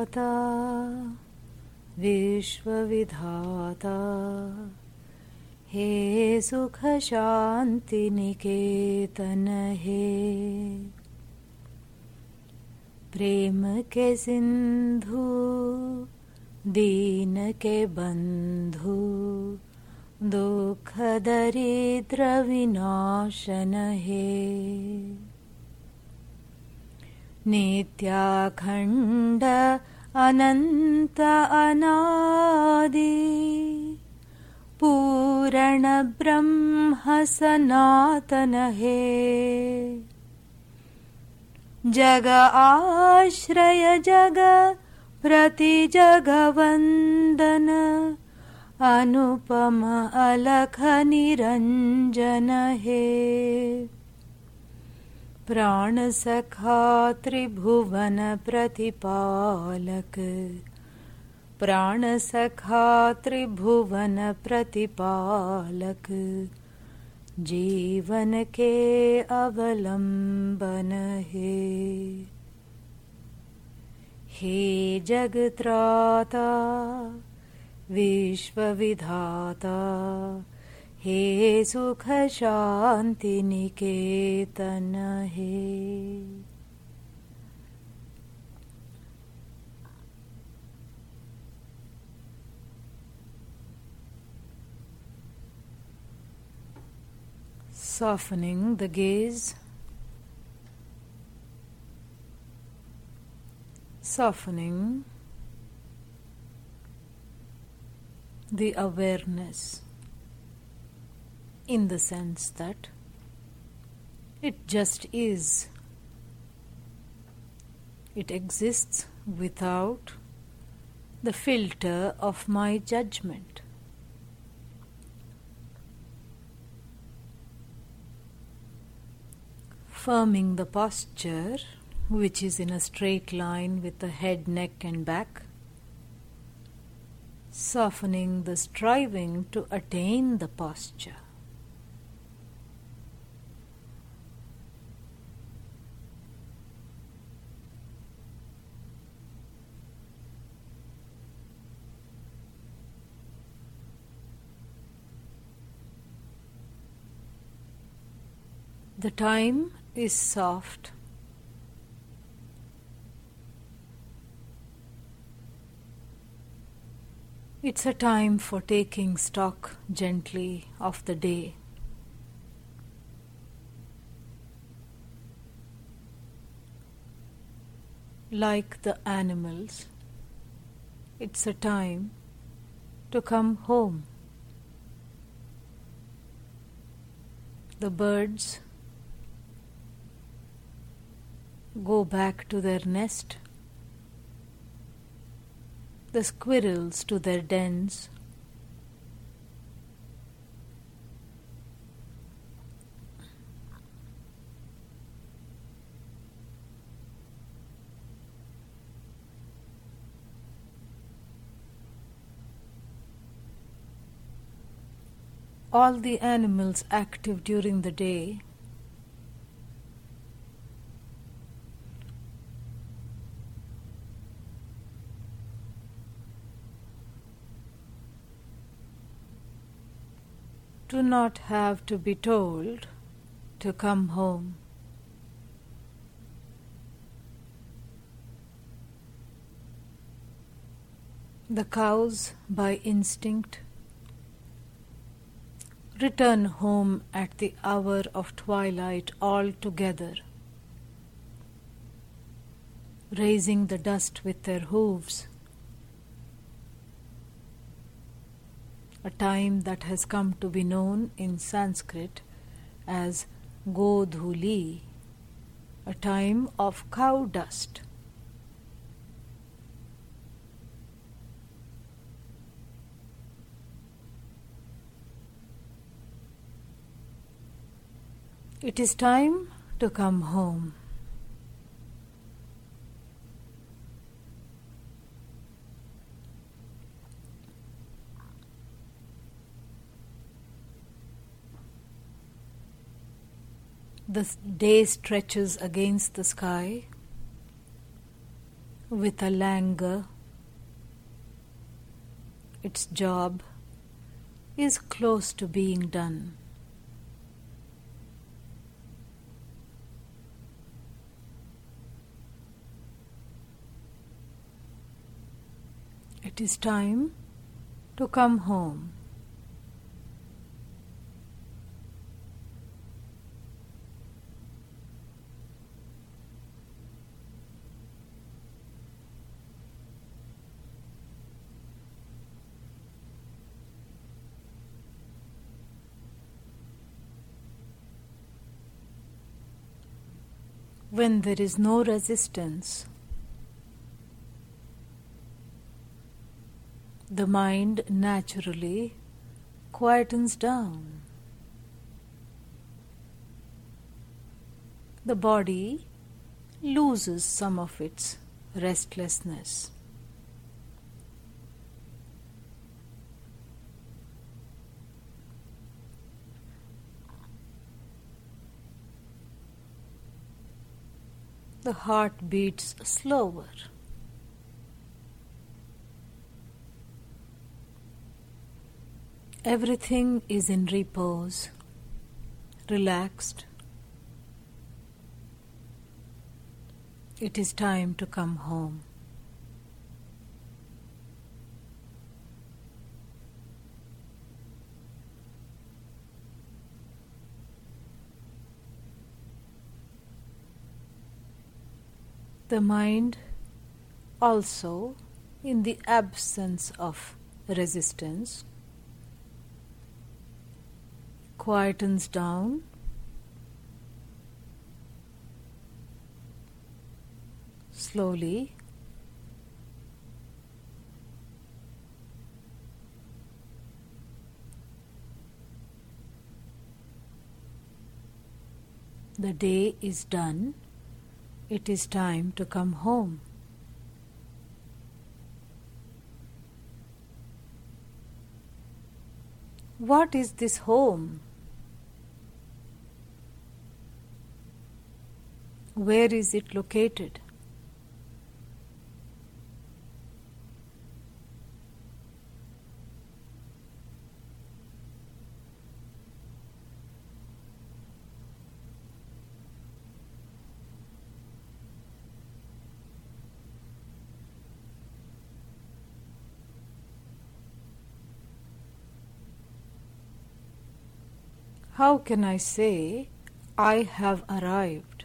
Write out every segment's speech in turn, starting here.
विख्याता विश्वविधाता। हे सुख शांति निकेतन हे। प्रेम के सिंधु, दीन के बंधु, दुख दरिद्र दरिद्रविनाशन हे। नित्याखण्ड अनन्त अनादि। पूरणब्रह्म सनातन हे। जग आश्रय जग प्रतिजगवन्दन अनुपम अलख निरञ्जन हे प्राणसखा त्रिभुवनप्रतिपालक प्राणसखा त्रिभुवनप्रतिपालक जीवन के अवलम्बन हे। हे जगत्राता विश्वविधाता हे सुख शांति निकेतन हे softening the gaze, softening the awareness in the sense that it just is. It exists without the filter of my judgment. Firming the posture, which is in a straight line with the head, neck, and back. Softening the striving to attain the posture. The time is soft. It's a time for taking stock gently of the day. Like the animals, it's a time to come home. The birds go back to their nest, the squirrels to their dens. All the animals active during the day do not have to be told to come home. The cows, by instinct, return home at the hour of twilight all together, raising the dust with their hooves. A time that has come to be known in Sanskrit as Godhuli, a time of cow dust. It is time to come home. The day stretches against the sky. with a languor. Its job is close to being done. It is time to come home. When there is no resistance, the mind naturally quietens down. The body loses some of its restlessness. The heart beats slower. Everything is in repose, relaxed. It is time to come home. The mind also in the absence of resistance quietens down. Slowly the day is done it is time to come home. What is this home? Where is it located? How can I say I have arrived?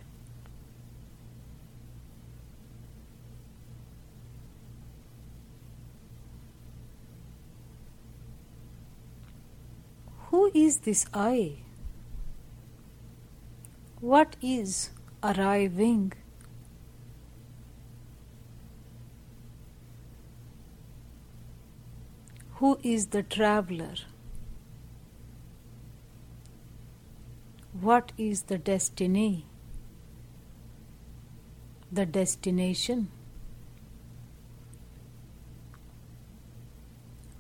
Who is this I? What is arriving? Who is the traveler? What is the destiny? The destination?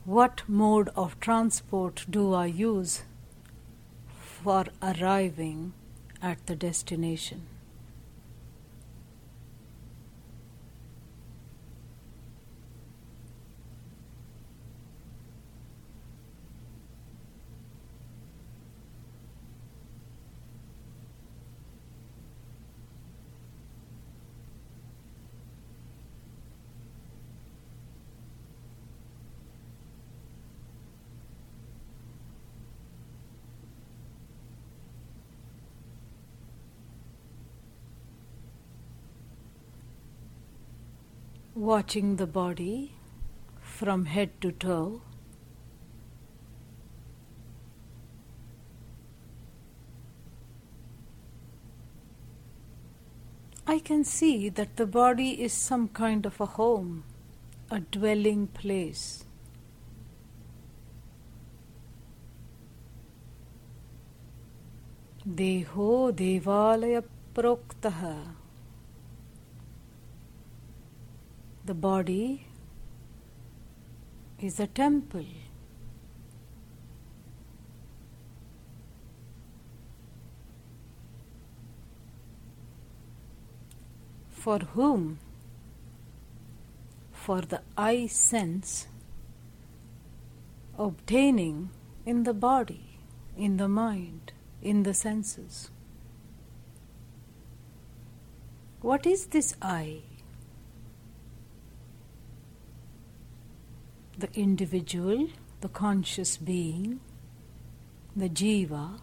What mode of transport do I use for arriving at the destination? watching the body from head to toe. I can see that the body is some kind of a home, a dwelling place. देहो देवालयप्रोक्तः The body is a temple. For whom? for the eye sense obtaining in the body, in the mind, in the senses. What is this I? The individual, the conscious being, the jiva,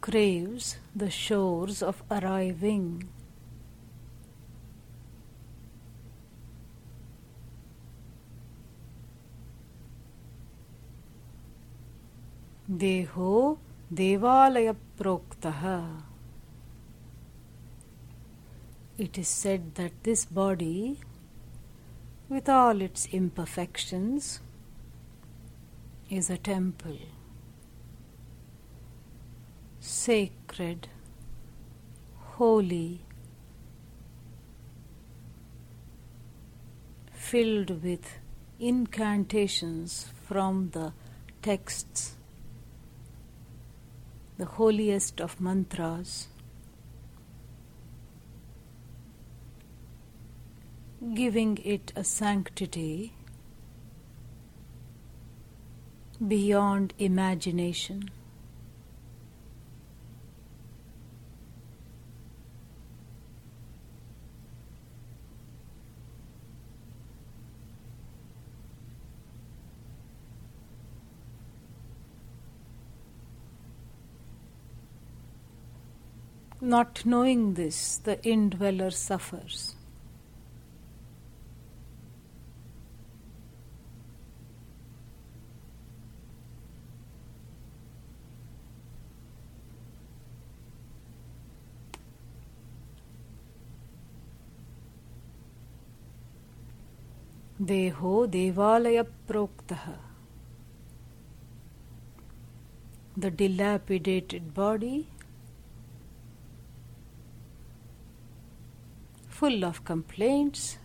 craves the shores of arriving. देहो देवालयप्रोक्तः It is said that this body, with all its imperfections, is a temple, sacred, holy, filled with incantations from the texts, the holiest of mantras. Giving it a sanctity beyond imagination. Not knowing this, the indweller suffers. देहो देवालयप्रोक्तः The dilapidated body, full of complaints,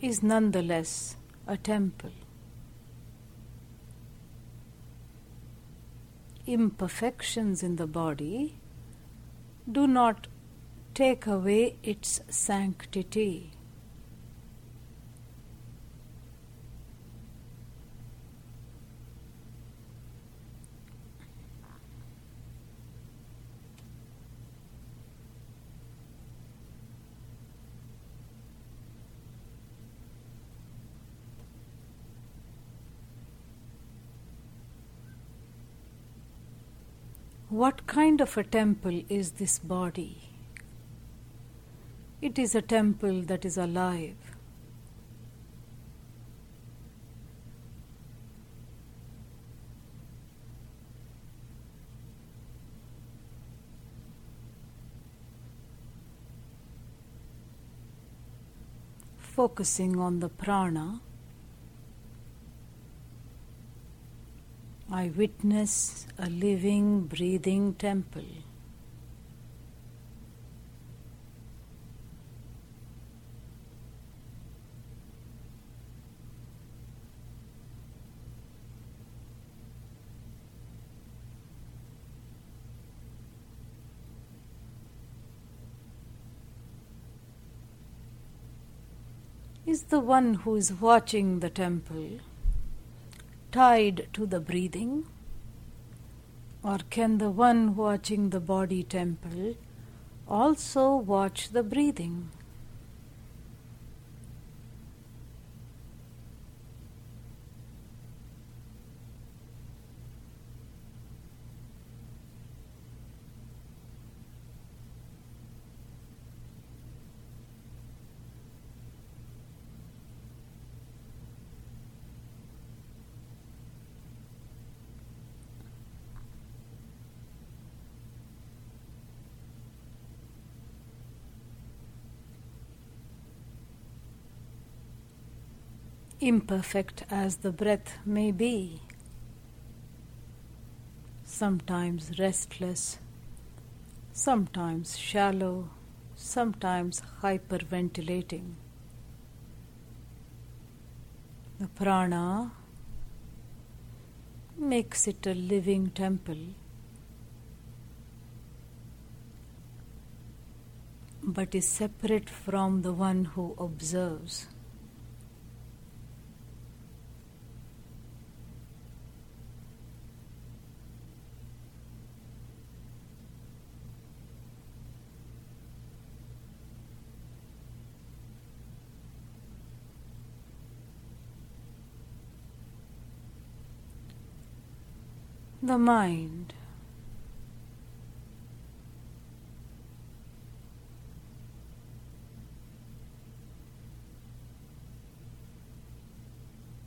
is nonetheless a temple. Imperfections in the body do not take away its sanctity. What kind of a temple is this body? It is a temple that is alive. Focusing on the prana I witness a living, breathing temple. Is the one who is watching the temple tied to the breathing? Or can the one watching the body temple also watch the breathing? Imperfect as the breath may be, sometimes restless, sometimes shallow, sometimes hyperventilating. The prana makes it a living temple. but is separate from the one who observes. The mind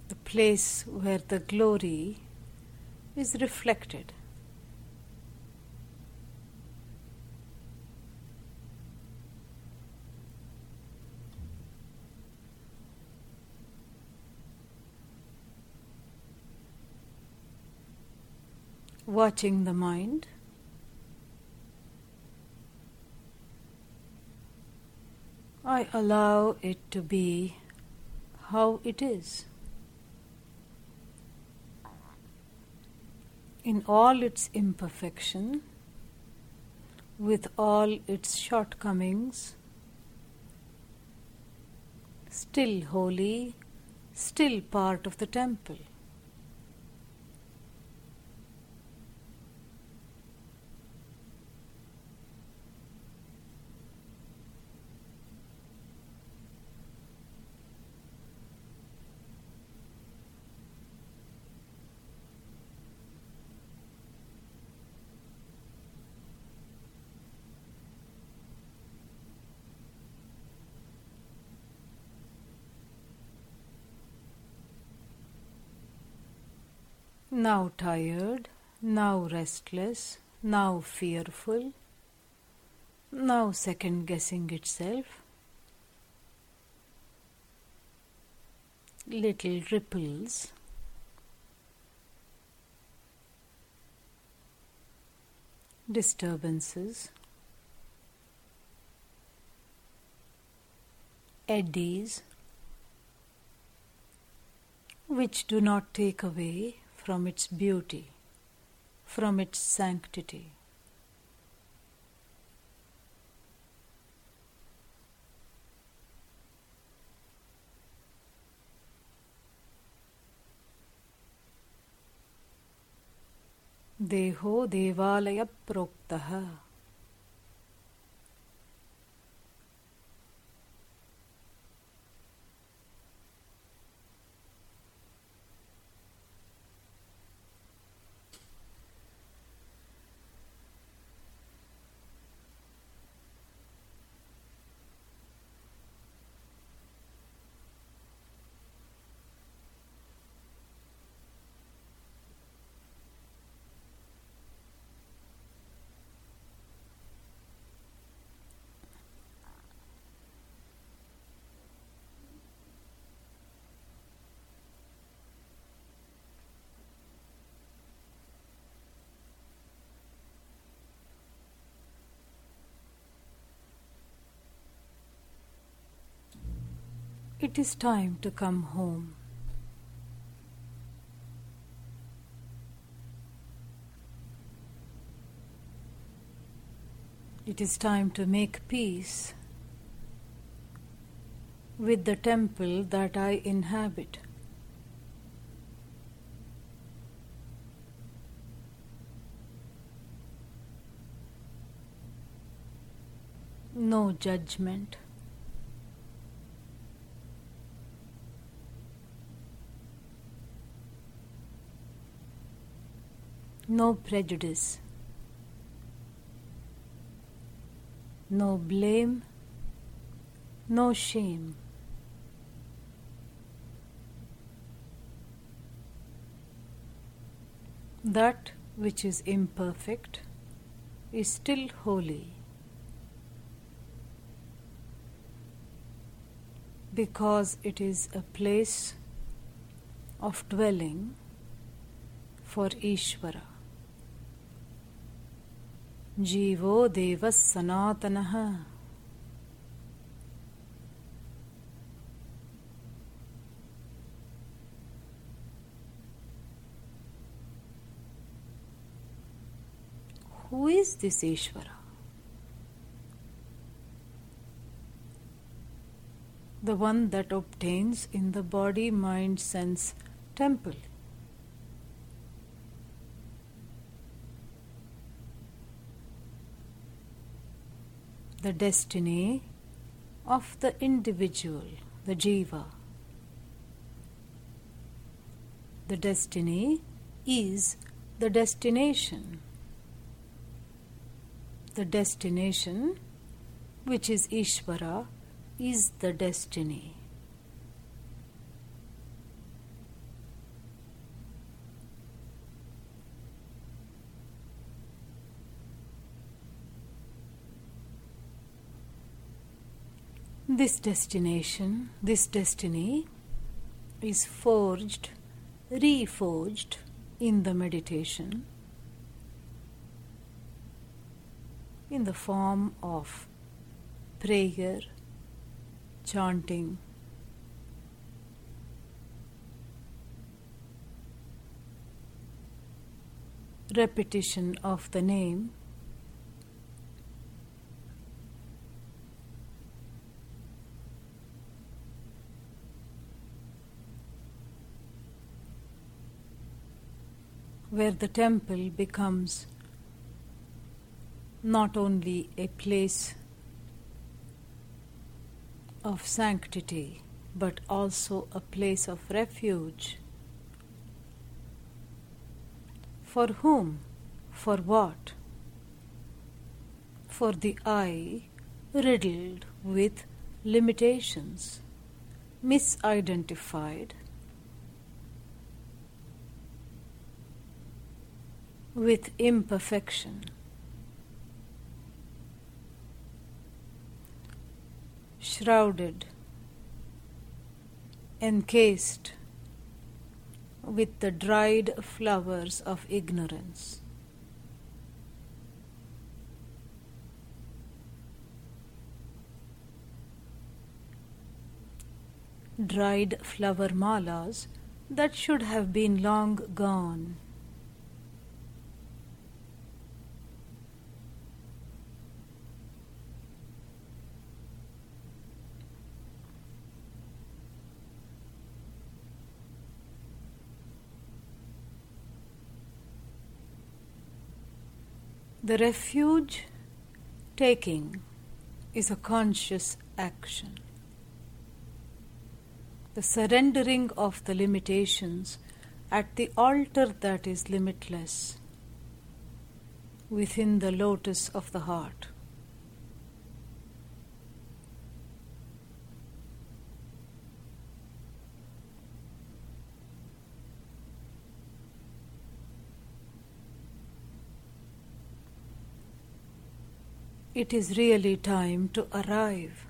The place where the glory is reflected. Watching the mind. I allow it to be how it is. in all its imperfection, with all its shortcomings, still holy, still part of the temple. Now tired, now restless, now fearful, now second guessing itself. Little ripples. Disturbances, eddies, which do not take away from its beauty, from its sanctity. देहो देवालयप्रोक्तः It is time to come home. It is time to make peace with the temple that I inhabit. No judgment. No prejudice, no blame, no shame. That which is imperfect is still holy. Because it is a place of dwelling for Ishvara. जीवो देवः सनातनः Who is this Ishvara? the one that obtains in the body mind sense temple. The destiny of the individual, the jiva. The destiny is the destination. The destination, which is Ishvara, is the destiny. This destination, this destiny is forged, reforged in the meditation in the form of prayer, chanting, repetition of the name. Where the temple becomes not only a place of sanctity, but also a place of refuge. For whom? For what? For the eye riddled with limitations, misidentified, with imperfection. shrouded, encased with the dried flowers of ignorance. Dried flower malas that should have been long gone. The refuge taking is a conscious action. The surrendering of the limitations at the altar that is limitless within the lotus of the heart. It is really time to arrive.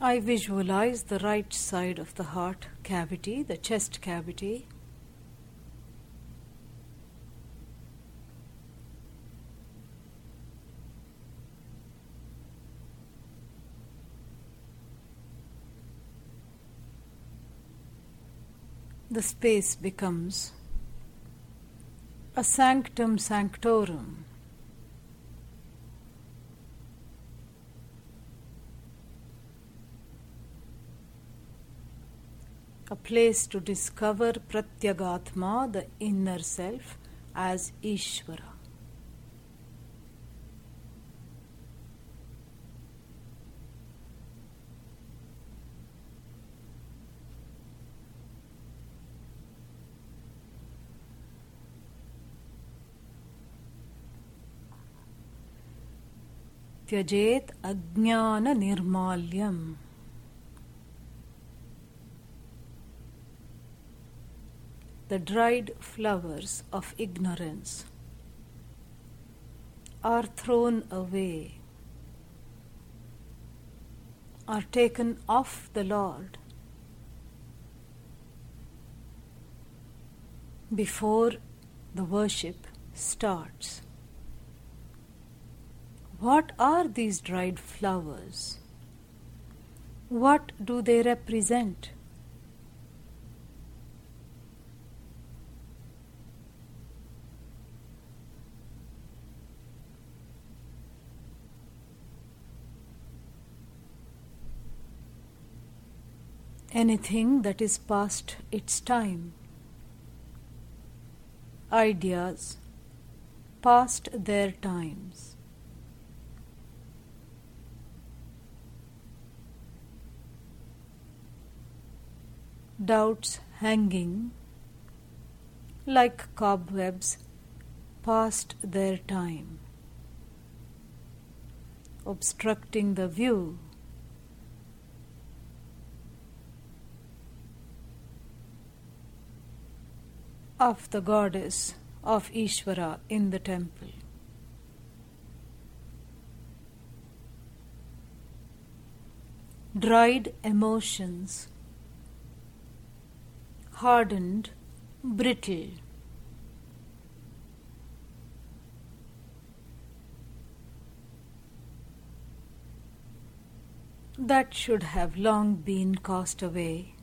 I visualize the right side of the heart cavity, the chest cavity. The space becomes a sanctum sanctorum. A place to discover Pratyagatma, the inner self, as Ishvara. त्यजेत अज्ञान निर्माल्यम The dried flowers of ignorance are thrown away, are taken off the Lord before the worship starts. What are these dried flowers? What do they represent? anything that is past its time. Ideas past their times. Doubts hanging like cobwebs past their time, obstructing the view of the goddess of Ishvara in the temple. Dried emotions, hardened, brittle. That should have long been cast away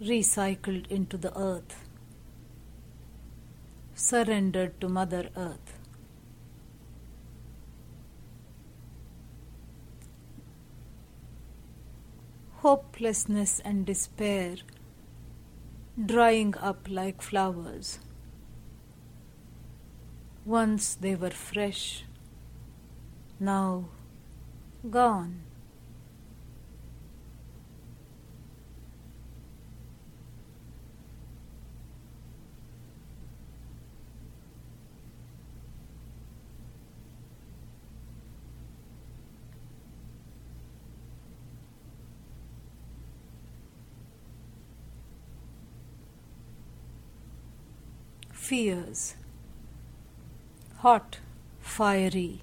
recycled into the earth, surrendered to Mother Earth. Hopelessness and despair drying up like flowers. Once they were fresh, now gone. Fears hot, fiery.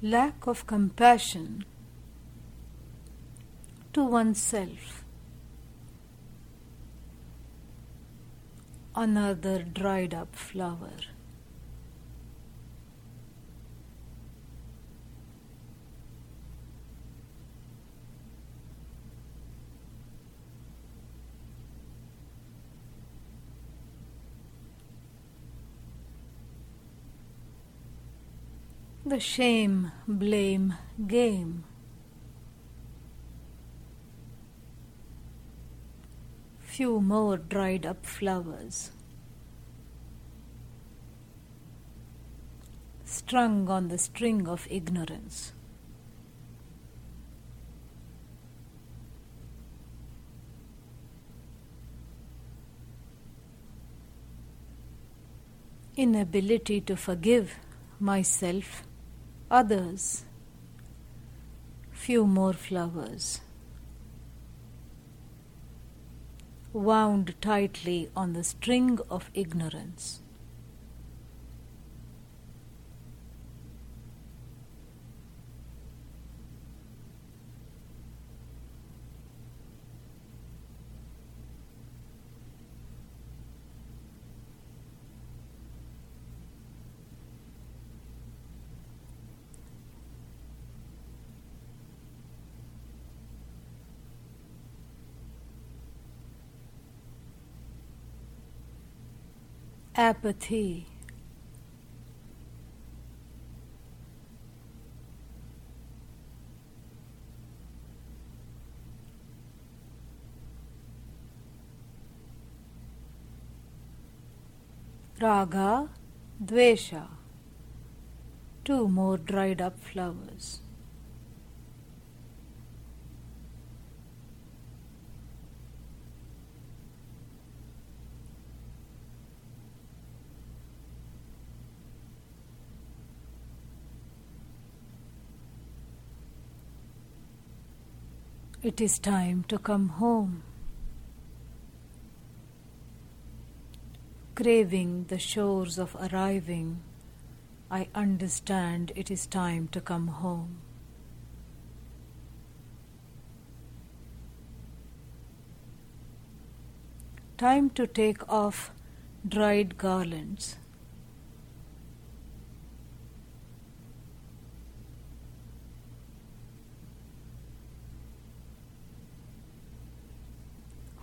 Lack of compassion to oneself. Another dried up flower. The shame, blame game. Few more dried up flowers. Strung on the string of ignorance. Inability to forgive myself, others. Few more flowers. Wound tightly on the string of ignorance. Apathy. Raga, Dvesha, two more dried up flowers. It is time to come home. Craving the shores of arriving, I understand it is time to come home. Time to take off dried garlands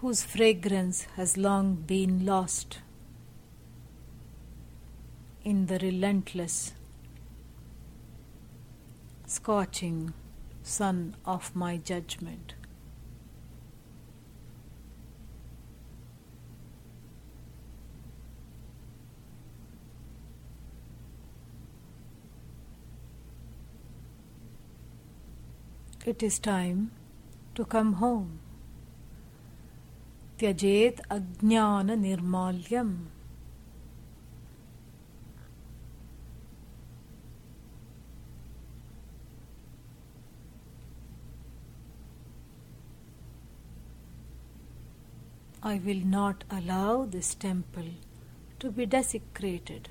whose fragrance has long been lost in the relentless, scorching sun of my judgment. It is time to come home. त्यजेत अज्ञान निर्माल्यम I will not allow this temple to be desecrated.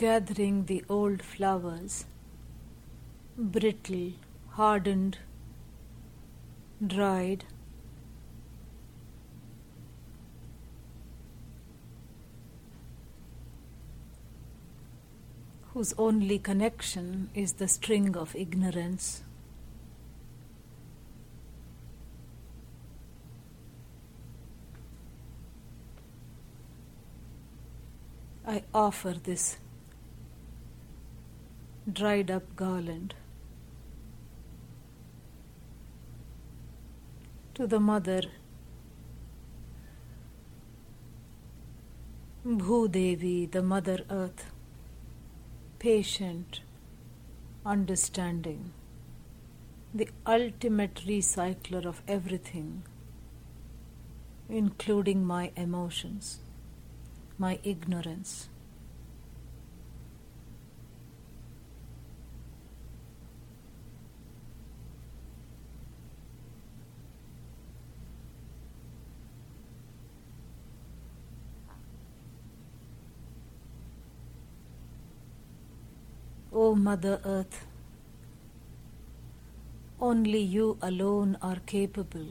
Gathering the old flowers, brittle, hardened, dried. Whose only connection is the string of ignorance. I offer this dried up garland. To the mother, Bhudevi, the Mother Earth, patient, understanding, the ultimate recycler of everything, including my emotions, my ignorance. Mother Earth, only you alone are capable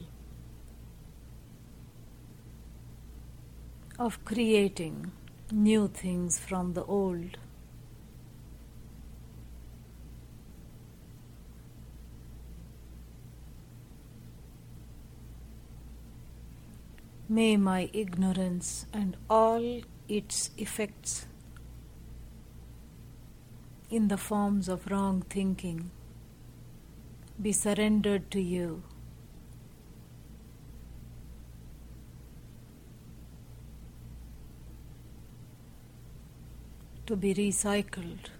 of creating new things from the old. May my ignorance and all its effects in the forms of wrong thinking be surrendered to you. To be recycled.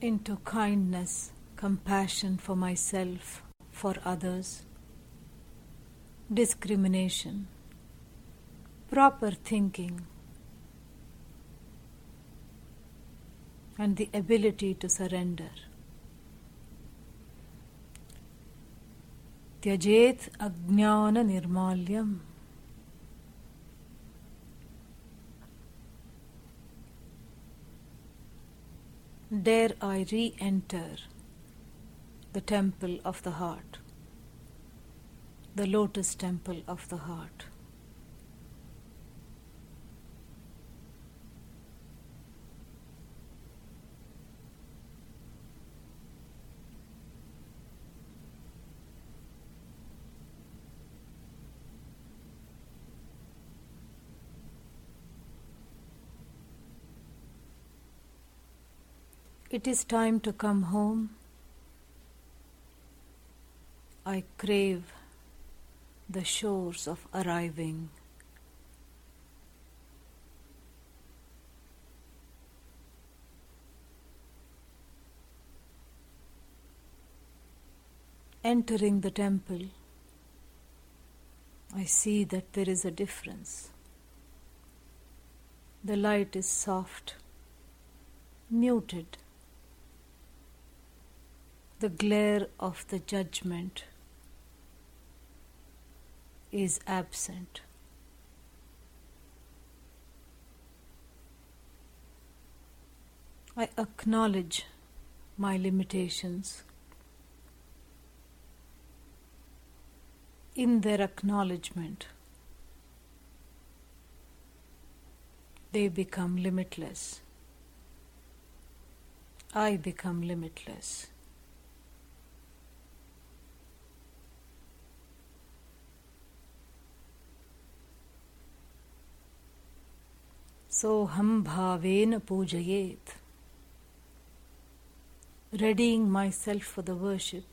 into kindness compassion for myself, for others, discrimination, proper thinking, and the ability to surrender. त्यजेत अज्ञान निर्माल्यम dare I re enter the temple of the heart, the lotus temple of the heart. It is time to come home I crave the shores of arriving. Entering the temple, I see that there is a difference. The light is soft, muted. The glare of the judgment is absent. I acknowledge my limitations. In their acknowledgement, they become limitless. I become limitless. Soham bhaven pujayet. Readying myself for the worship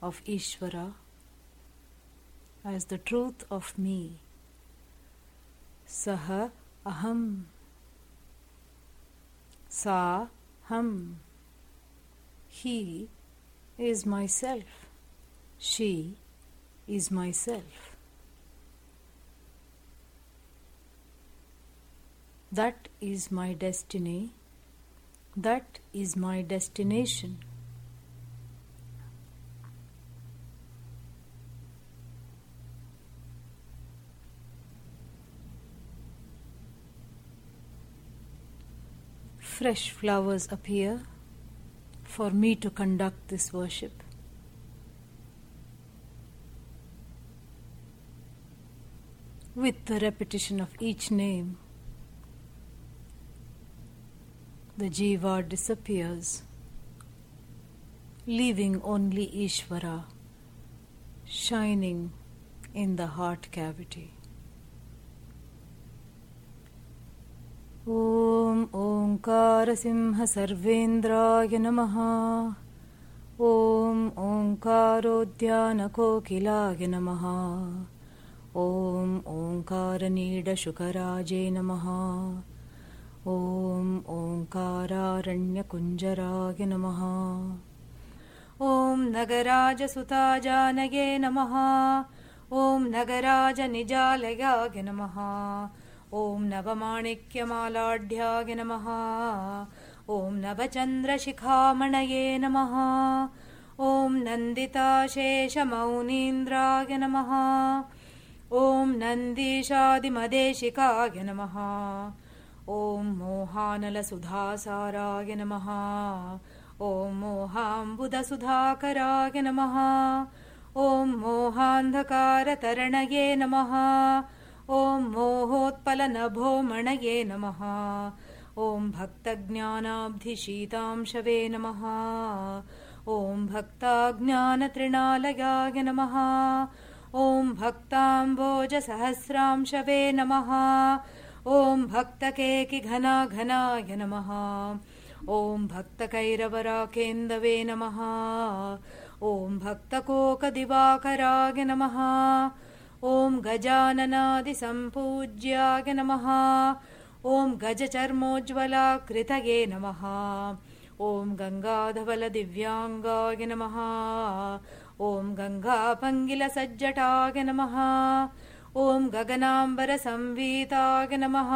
of Ishvara as the truth of me. Saha aham. Sa hum. He is myself. She is myself. That is my destiny. That is my destination. Fresh flowers appear for me to conduct this worship. With the repetition of each name, the jiva disappears, leaving only Ishvara shining in the heart cavity. ॐ ओङ्कारसिंहसर्वेन्द्राय नमः ॐ ओङ्कारोद्यानकोकिलाय नमः ॐ ओङ्कारनीडशुकराजे नमः ॐ ओङ्कारारण्यकुञ्जराय नमः। ॐ नगराजसुताजानये नमः। ॐ नगराजनिजालयाय नमः। ॐ नवमाणिक्यमालाढ्याय नमः। ॐ नवचन्द्रशिखामणये नमः। ॐ नन्दिताशेषमौनीन्द्राय नमः। ॐ नन्दीशादिमदेशिकाय नमः ॐ मोहानलसुधासाराय नमः। ॐ मोहाम्बुदसुधाकराय नमः। ॐ मोहान्धकारतरणये नमः। ॐ मोहोत्पलनभोमणये नमः। ॐ भक्तज्ञानाब्धिशीतांशवे नमः। ॐ भक्ताज्ञानतृणालयाय नमः। ॐ भक्ताम्बोजसहस्रांशवे नमः ॐ भक्तकेकिघनाघनाय नमः। ॐ भक्तकैरवराकेन्दवे नमः। ॐ भक्तकोकदिवाकराय नमः। ॐ गजाननादिसम्पूज्याय नमः। ॐ गजचर्मोज्ज्वलाकृतये नमः। ॐ गङ्गाधवलदिव्याङ्गाय नमः। ॐ गङ्गापङ्गिलसज्जटाय नमः ॐ गगनाम्बरसंवीताय नमः।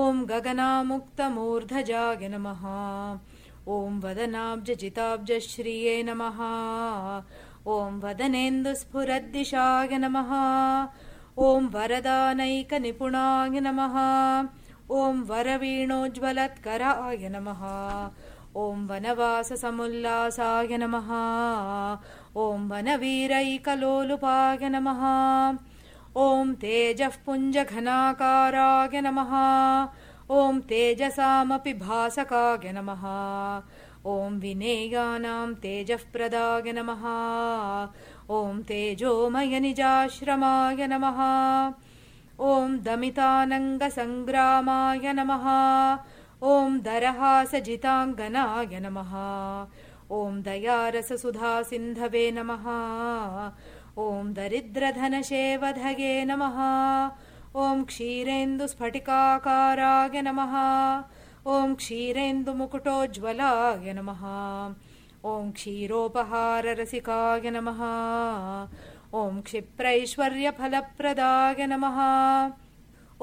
ॐ गगनामुक्तमूर्धजाय नमः। ॐ वदनाब्जजिताब्जश्रिये नमः। ॐ वदनेन्दुस्फुरद्दिशाय नमः। ॐ वरदानैकनिपुणाय नमः। ॐ वरवीणोज्ज्वलत्कराय नमः। ॐ वनवाससमुल्लासाय नमः। ॐ वनवीरैकलोलुपाय नमः ॐ तेजः पुञ्जघनाकाराय नमः। ॐ तेजसामपि भासकाय नमः। ॐ विनेयानां तेजःप्रदाय नमः। ॐ तेजोमयनिजाश्रमाय नमः। ॐ दमितानङ्गसङ्ग्रामाय नमः। ॐ दरहासजिताङ्गनाय नमः। ॐ दयारससुधासिन्धवे नमः ॐ दरिद्रधनशेवधये नमः। ॐ क्षीरेन्दुस्फटिकाकाराय नमः। ॐ क्षीरेन्दुमुकुटोज्ज्वलाय नमः। ॐ क्षीरोपहाररसिकाय नमः। ॐ क्षिप्रैश्वर्यफलप्रदाय नमः।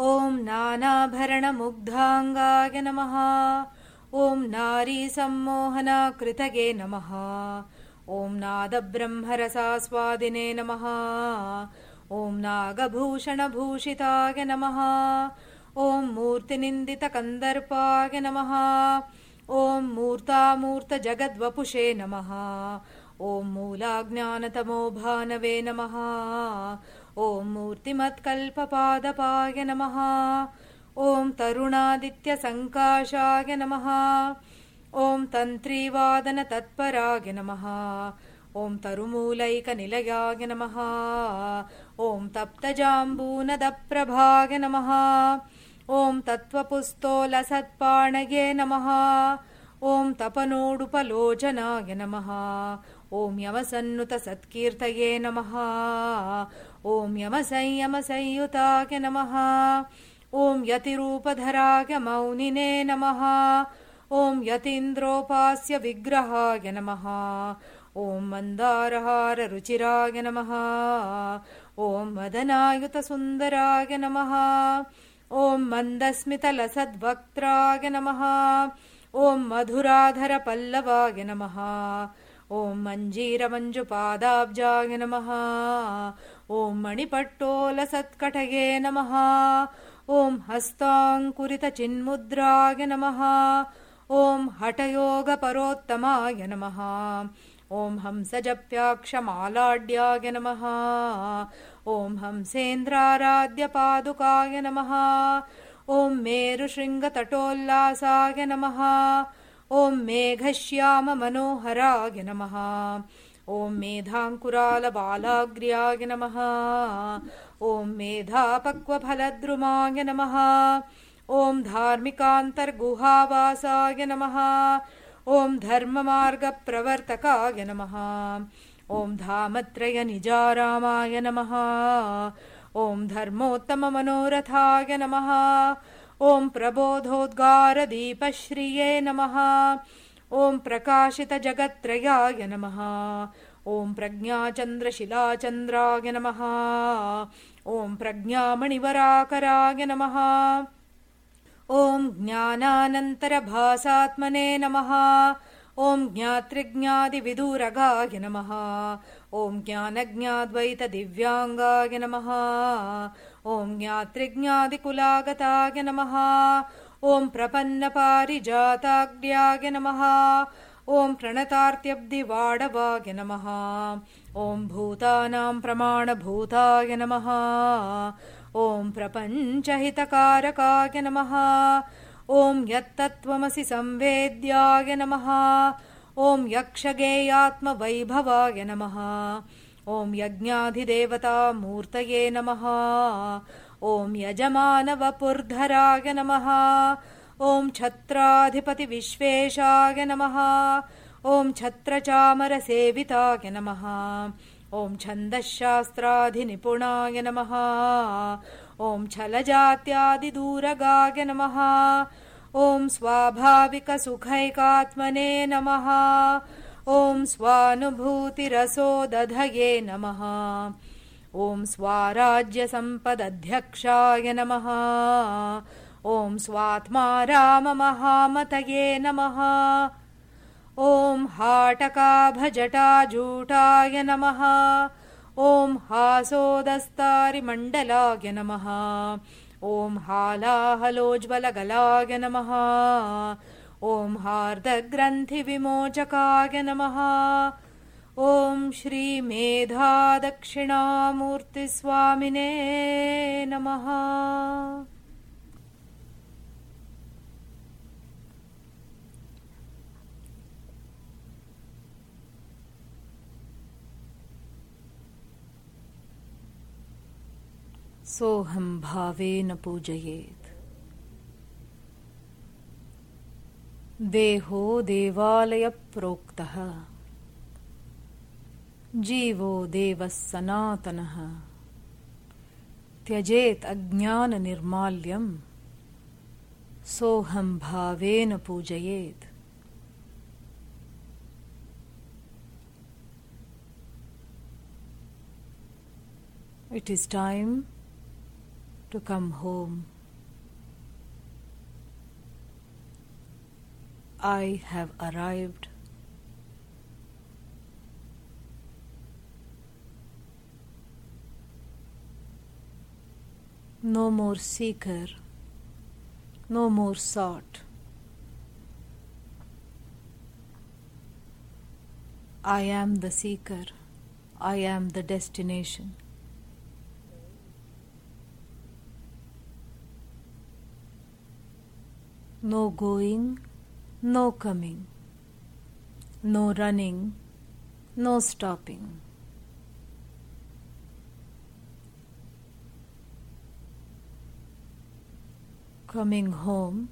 ॐ नानाभरणमुग्धाङ्गाय नमः। ॐ नारीसम्मोहनाकृतगे नमः ॐ नादब्रह्मरसास्वादिने नमः। ॐ नागभूषणभूषिताय नमः। ॐ मूर्तिनिन्दितकन्दर्पाय नमः। ॐ मूर्तामूर्तजगद्वपुषे नमः। ॐ मूलाज्ञानतमो भानवे नमः। ॐ मूर्तिमत्कल्पपादपाय नमः। ॐ तरुणादित्यसङ्काशाय नमः ॐ तन्त्रीवादनतत्पराय नमः। ॐ तरुमूलैकनिलयाय नमः। ॐ तप्तजाम्बूनदप्रभाय नमः। ॐ तत्त्वपुस्तोलसत्पाणये नमः। ॐ तपनोडुपलोचनाय नमः। ॐ यमसन्नुतसत्कीर्तये नमः। ॐ यमसंयमसंयुताय नमः। ॐ यतिरूपधराय मौनिने नमः ॐ यतीन्द्रोपास्य विग्रहाय नमः। ॐ मन्दारहाररुचिराय नमः। ॐ मदनायुतसुन्दराय नमः। ॐ मन्दस्मितलसद्वक्त्राय नमः। ॐ मधुराधरपल्लवाय नमः। ॐ मञ्जीरमञ्जुपादाब्जाय नमः। ॐ मणिपट्टोलसत्कटये नमः। ॐ हस्ताङ्कुरितचिन्मुद्राय नमः ॐ हठयोगपरोत्तमाय नमः। ॐ हंसजप्याक्षमालाड्याय नमः। ॐ हंसेन्द्राराध्यपादुकाय नमः। ॐ मेरुशृङ्गतटोल्लासाय नमः। ॐ मेघश्याममनोहराय नमः। ॐ मेधाङ्कुरालबालाग्र्याय नमः। ॐ मेधापक्वफलद्रुमाय नमः ॐ धार्मिकान्तर्गुहावासाय नमः। ॐ धर्ममार्गप्रवर्तकाय नमः। ॐ धामत्रयनिजारामाय नमः। ॐ धर्मोत्तममनोरथाय नमः। ॐ प्रबोधोद्गारदीपश्रिये नमः। ॐ प्रकाशितजगत्त्रयाय नमः। ॐ प्रज्ञाचन्द्रशिलाचन्द्राय नमः। ॐ प्रज्ञामणिवराकराय नमः। ॐ ज्ञानानन्तरभासात्मने नमः। ॐ ज्ञातृज्ञादिविदुरगाय नमः। ॐ ज्ञानज्ञाद्वैतदिव्याङ्गाय नमः। ॐ ज्ञातृज्ञादिकुलागताय नमः। ॐ प्रपन्नपारिजाताग्र्याय नमः। ॐ प्रणतार्त्यब्दिवाडवाय नमः। ॐ भूतानां प्रमाणभूताय नमः। ॐ प्रपञ्चहितकारकाय नमः। ॐ यत्तत्त्वमसि संवेद्याय नमः। ॐ यक्षगेयात्मवैभवाय नमः। ॐ यज्ञाधिदेवतामूर्तये नमः। ॐ यजमानवपुर्धराय नमः। ॐ छत्राधिपतिविश्वेशाय नमः। ॐ छत्रचामरसेविताय नमः ॐ छन्दःशास्त्राधिनिपुणाय नमः। ॐ छलजात्यादिदूरगाय नमः। ॐ स्वाभाविकसुखैकात्मने नमः। ॐ स्वानुभूतिरसोदधये नमः। ॐ स्वाराज्यसम्पदध्यक्षाय नमः। ॐ स्वात्मा राममहामतये नमः ॐ हाटकाभजटाजूटाय नमः। ॐ हासोदस्तारिमण्डलाय नमः। ॐ हालाहलोज्ज्वलगलाय नमः। ॐ हार्दग्रन्थिविमोचकाय नमः। ॐ श्रीमेधादक्षिणामूर्तिस्वामिने नमः सोऽहं भावेन पूजयेत्। देहो देवालयप्रोक्तः। जीवो देवः सनातनः त्यजेत् अज्ञाननिर्माल्यम् सोऽहं भावेन पूजयेत्। It is time to come home. I have arrived. No more seeker, no more sought. I am the seeker, I am the destination. No going, no coming, no running, no stopping. Coming home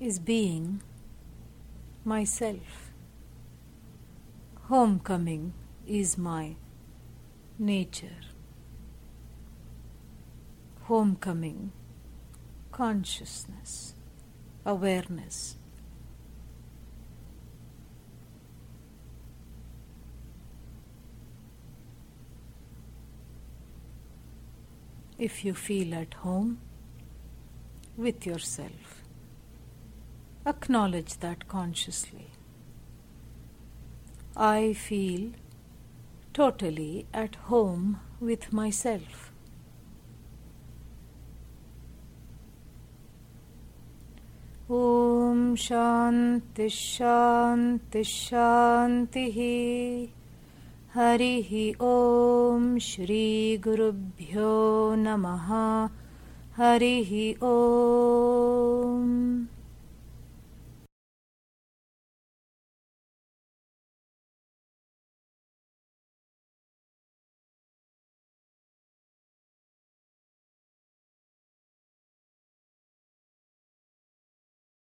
is being myself. Homecoming is my nature. Homecoming, consciousness, awareness. If you feel at home with yourself Acknowledge that consciously. I feel totally at home with myself. शान्तिः शान्तिः हरिः ॐ श्रीगुरुभ्यो नमः। हरिः ॐ